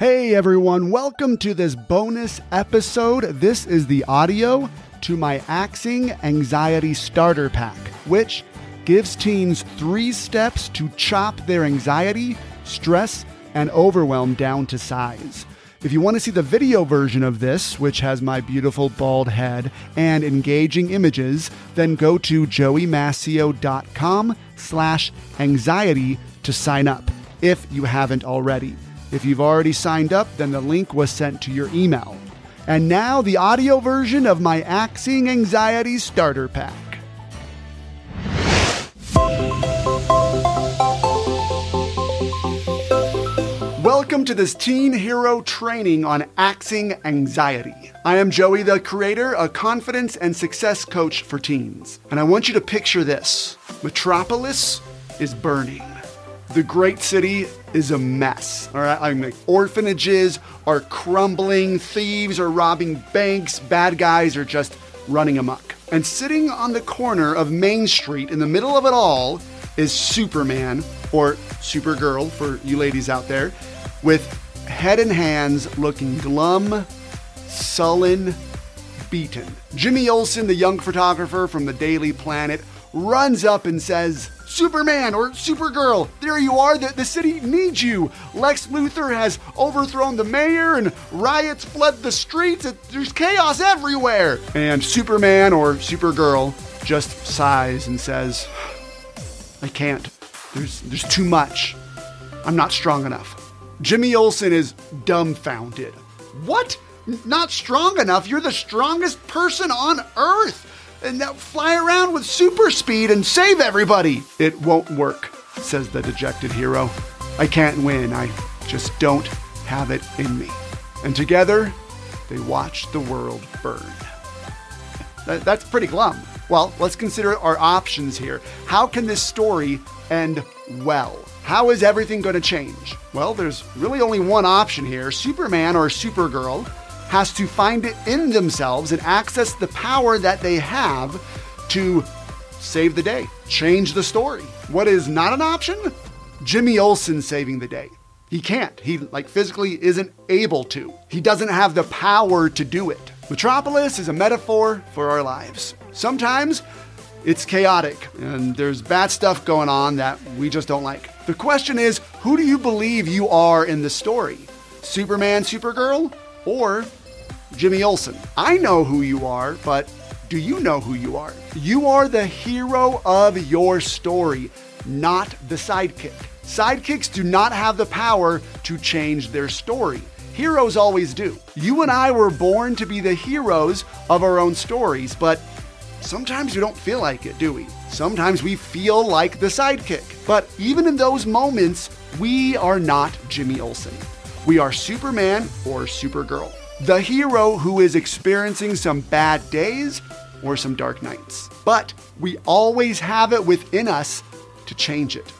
Hey everyone, welcome to this bonus episode. This is the audio to my Axing Anxiety Starter Pack, which gives teens three steps to chop their anxiety, stress, and overwhelm down to size. If you want to see the video version of this, which has my beautiful bald head and engaging images, then go to joeymascio.com slash anxiety to sign up, if you haven't already. If you've already signed up, then the link was sent to your email. And now the audio version of my Axing Anxiety Starter Pack. Welcome to this teen hero training on axing anxiety. I am Joey, the creator, a confidence and success coach for teens. And I want you to picture this Metropolis is burning. The great city is a mess. All right, I mean, orphanages are crumbling, thieves are robbing banks, bad guys are just running amok. And sitting on the corner of Main Street in the middle of it all is Superman, or Supergirl for you ladies out there, with head and hands looking glum, sullen, beaten. Jimmy Olsen, the young photographer from the Daily Planet, runs up and says, Superman or Supergirl, there you are. The, the city needs you. Lex Luthor has overthrown the mayor and riots flood the streets. There's chaos everywhere. And Superman or Supergirl just sighs and says, I can't. There's, there's too much. I'm not strong enough. Jimmy Olsen is dumbfounded. What? Not strong enough? You're the strongest person on earth. And now fly around with super speed and save everybody. It won't work, says the dejected hero. I can't win. I just don't have it in me. And together, they watch the world burn. That, that's pretty glum. Well, let's consider our options here. How can this story end well? How is everything going to change? Well, there's really only one option here Superman or Supergirl has to find it in themselves and access the power that they have to save the day, change the story. What is not an option? Jimmy Olsen saving the day. He can't. He like physically isn't able to. He doesn't have the power to do it. Metropolis is a metaphor for our lives. Sometimes it's chaotic and there's bad stuff going on that we just don't like. The question is, who do you believe you are in the story? Superman, Supergirl, or Jimmy Olsen? I know who you are, but do you know who you are? You are the hero of your story, not the sidekick. Sidekicks do not have the power to change their story. Heroes always do. You and I were born to be the heroes of our own stories, but sometimes we don't feel like it, do we? Sometimes we feel like the sidekick. But even in those moments, we are not Jimmy Olsen. We are Superman or Supergirl, the hero who is experiencing some bad days or some dark nights. But we always have it within us to change it.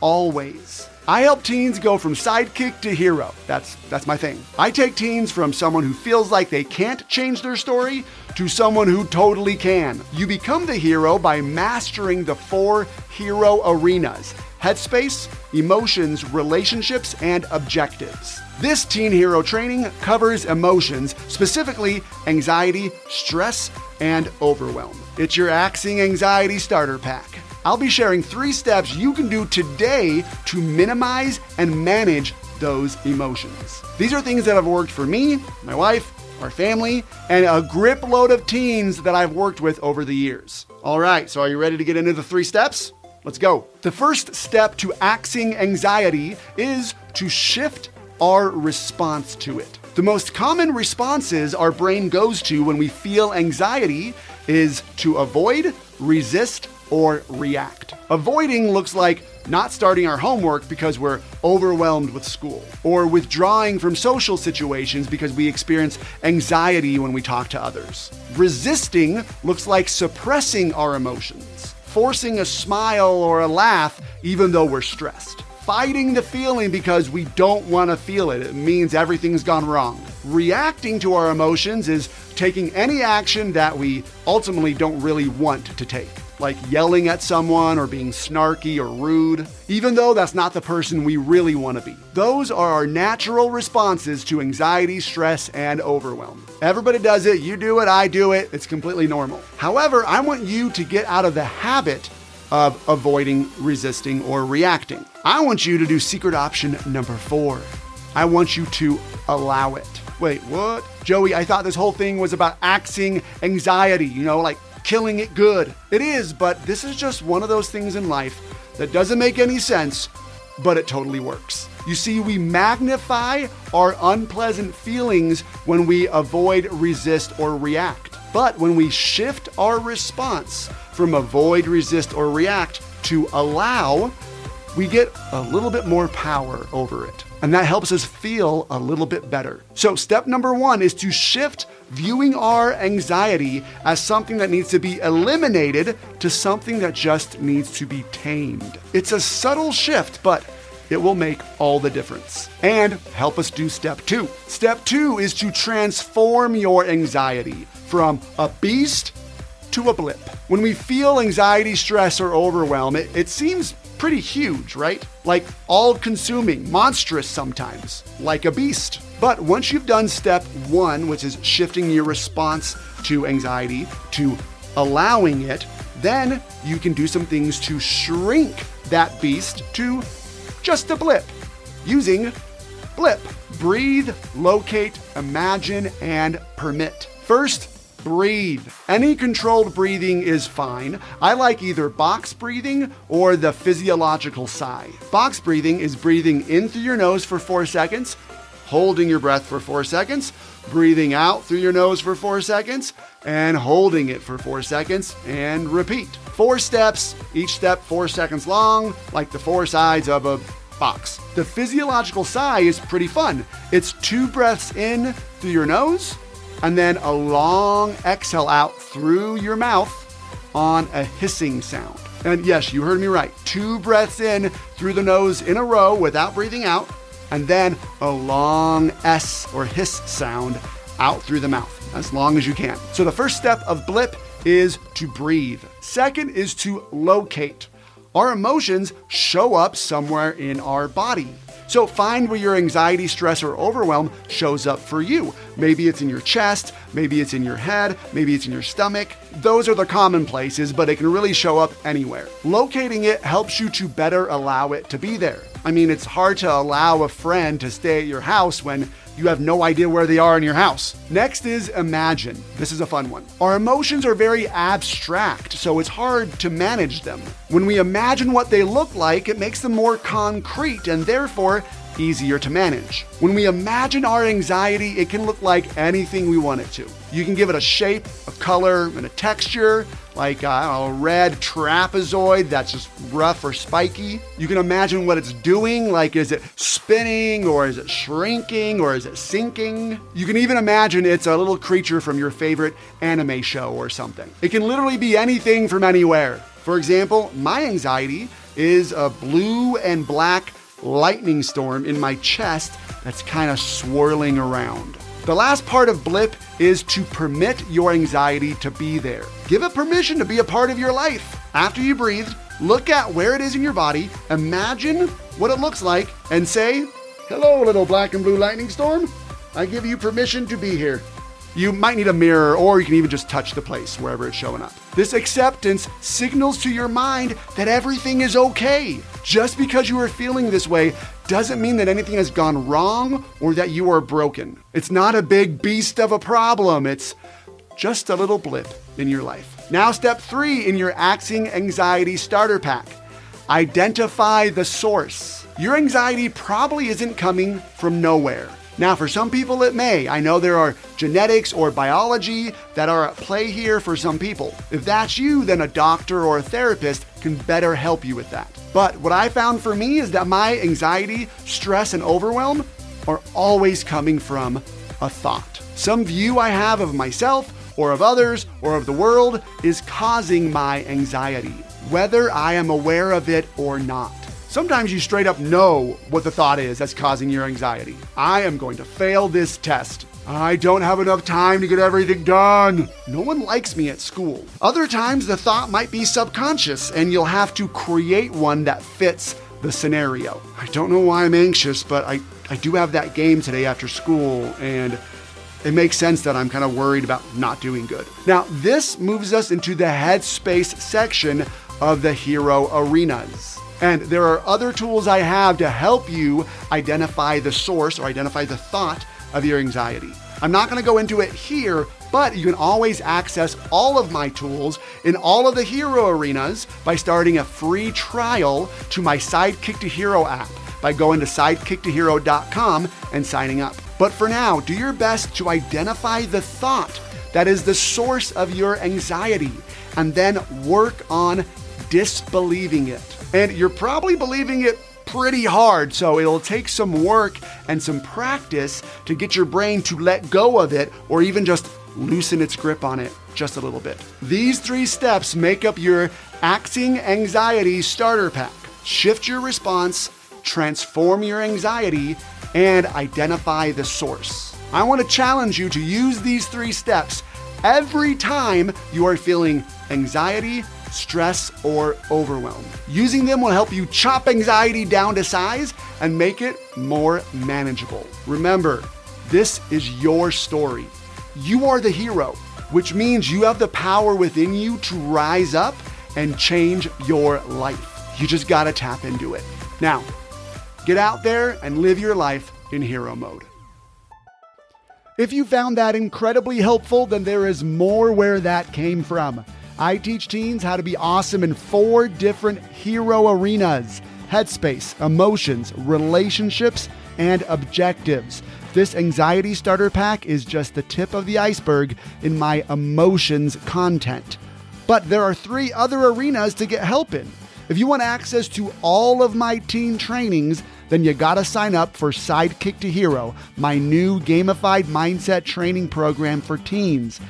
Always. I help teens go from sidekick to hero. That's that's my thing. I take teens from someone who feels like they can't change their story to someone who totally can. You become the hero by mastering the four hero arenas: headspace, emotions, relationships, and objectives. This teen hero training covers emotions, specifically anxiety, stress, and overwhelm. It's your Axing Anxiety Starter Pack. I'll be sharing three steps you can do today to minimize and manage those emotions. These are things that have worked for me, my wife, our family, and a grip load of teens that I've worked with over the years. All right, so are you ready to get into the three steps? Let's go. The first step to axing anxiety is to shift our response to it. The most common responses our brain goes to when we feel anxiety is to avoid, resist, or react. Avoiding looks like not starting our homework because we're overwhelmed with school, or withdrawing from social situations because we experience anxiety when we talk to others. Resisting looks like suppressing our emotions, forcing a smile or a laugh even though we're stressed. Fighting the feeling because we don't want to feel it. It means everything's gone wrong. Reacting to our emotions is taking any action that we ultimately don't really want to take like yelling at someone or being snarky or rude, even though that's not the person we really want to be. Those are our natural responses to anxiety, stress, and overwhelm. Everybody does it, you do it, I do it, it's completely normal. However, I want you to get out of the habit of avoiding, resisting, or reacting. I want you to do secret option number four. I want you to allow it. Wait, what? Joey, I thought this whole thing was about axing anxiety, you know, like killing it good. It is, but this is just one of those things in life that doesn't make any sense, but it totally works. You see, we magnify our unpleasant feelings when we avoid, resist, or react. But when we shift our response from avoid, resist, or react to allow, we get a little bit more power over it. And that helps us feel a little bit better. So, step number one is to shift viewing our anxiety as something that needs to be eliminated to something that just needs to be tamed. It's a subtle shift, but it will make all the difference. And help us do step two. Step two is to transform your anxiety from a beast to a blip. When we feel anxiety, stress, or overwhelm, it, it seems pretty huge, right? Like all consuming, monstrous sometimes, like a beast. But once you've done step one, which is shifting your response to anxiety to allowing it, then you can do some things to shrink that beast to just a blip using blip. Breathe, locate, imagine, and permit. First, breathe. Any controlled breathing is fine. I like either box breathing or the physiological sigh. Box breathing is breathing in through your nose for four seconds, holding your breath for four seconds, breathing out through your nose for four seconds, and holding it for four seconds, and repeat. Four steps, each step four seconds long, like the four sides of a box. The physiological sigh is pretty fun. It's two breaths in through your nose and then a long exhale out through your mouth on a hissing sound. And yes, you heard me right. Two breaths in through the nose in a row without breathing out, and then a long S or hiss sound out through the mouth, as long as you can. So the first step of blip is to breathe. Second is to locate. Our emotions show up somewhere in our body. So find where your anxiety, stress, or overwhelm shows up for you. Maybe it's in your chest, maybe it's in your head, maybe it's in your stomach. Those are the common places, but it can really show up anywhere. Locating it helps you to better allow it to be there. I mean, it's hard to allow a friend to stay at your house when you have no idea where they are in your house. Next is imagine. This is a fun one. Our emotions are very abstract, so it's hard to manage them. When we imagine what they look like, it makes them more concrete and therefore easier to manage. When we imagine our anxiety, it can look like anything we want it to. You can give it a shape, a color, and a texture, like uh, a red trapezoid that's just rough or spiky. You can imagine what it's doing, like is it spinning or is it shrinking or is it sinking? You can even imagine it's a little creature from your favorite anime show or something. It can literally be anything from anywhere. For example, my anxiety is a blue and black lightning storm in my chest that's kind of swirling around. The last part of blip is to permit your anxiety to be there. Give it permission to be a part of your life. After you breathe, look at where it is in your body, imagine what it looks like, and say, Hello, little black and blue lightning storm. I give you permission to be here. You might need a mirror, or you can even just touch the place wherever it's showing up. This acceptance signals to your mind that everything is okay. Just because you are feeling this way doesn't mean that anything has gone wrong or that you are broken. It's not a big beast of a problem, it's just a little blip in your life. Now, step three in your Axing Anxiety Starter Pack identify the source. Your anxiety probably isn't coming from nowhere. Now, for some people, it may. I know there are genetics or biology that are at play here for some people. If that's you, then a doctor or a therapist can better help you with that. But what I found for me is that my anxiety, stress, and overwhelm are always coming from a thought. Some view I have of myself or of others or of the world is causing my anxiety, whether I am aware of it or not. Sometimes you straight up know what the thought is that's causing your anxiety. I am going to fail this test. I don't have enough time to get everything done. No one likes me at school. Other times, the thought might be subconscious, and you'll have to create one that fits the scenario. I don't know why I'm anxious, but I, I do have that game today after school, and it makes sense that I'm kind of worried about not doing good. Now, this moves us into the headspace section of the hero arenas. And there are other tools I have to help you identify the source or identify the thought of your anxiety. I'm not going to go into it here, but you can always access all of my tools in all of the hero arenas by starting a free trial to my Sidekick to Hero app by going to sidekicktohero.com and signing up. But for now, do your best to identify the thought that is the source of your anxiety and then work on disbelieving it. And you're probably believing it pretty hard, so it'll take some work and some practice to get your brain to let go of it or even just loosen its grip on it just a little bit. These three steps make up your Axing Anxiety Starter Pack. Shift your response, transform your anxiety, and identify the source. I want to challenge you to use these three steps every time you are feeling anxiety, stress, or overwhelm. Using them will help you chop anxiety down to size and make it more manageable. Remember, this is your story. You are the hero, which means you have the power within you to rise up and change your life. You just gotta tap into it. Now, get out there and live your life in hero mode. If you found that incredibly helpful, then there is more where that came from. I teach teens how to be awesome in four different hero arenas headspace, emotions, relationships, and objectives. This anxiety starter pack is just the tip of the iceberg in my emotions content. But there are three other arenas to get help in. If you want access to all of my teen trainings, then you gotta sign up for Sidekick to Hero, my new gamified mindset training program for teens.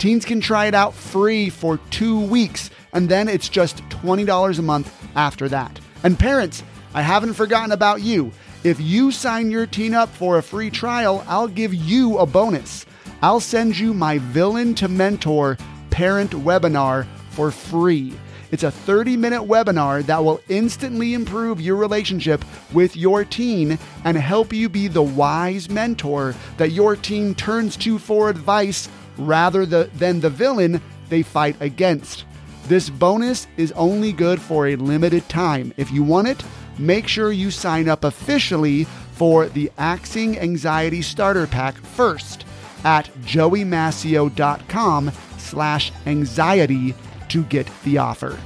Teens can try it out free for two weeks, and then it's just $20 a month after that. And parents, I haven't forgotten about you. If you sign your teen up for a free trial, I'll give you a bonus. I'll send you my Villain to Mentor parent webinar for free. It's a 30 minute webinar that will instantly improve your relationship with your teen and help you be the wise mentor that your teen turns to for advice rather the, than the villain they fight against. This bonus is only good for a limited time. If you want it, make sure you sign up officially for the Axing Anxiety Starter Pack first at joeymascio.com slash anxiety to get the offer.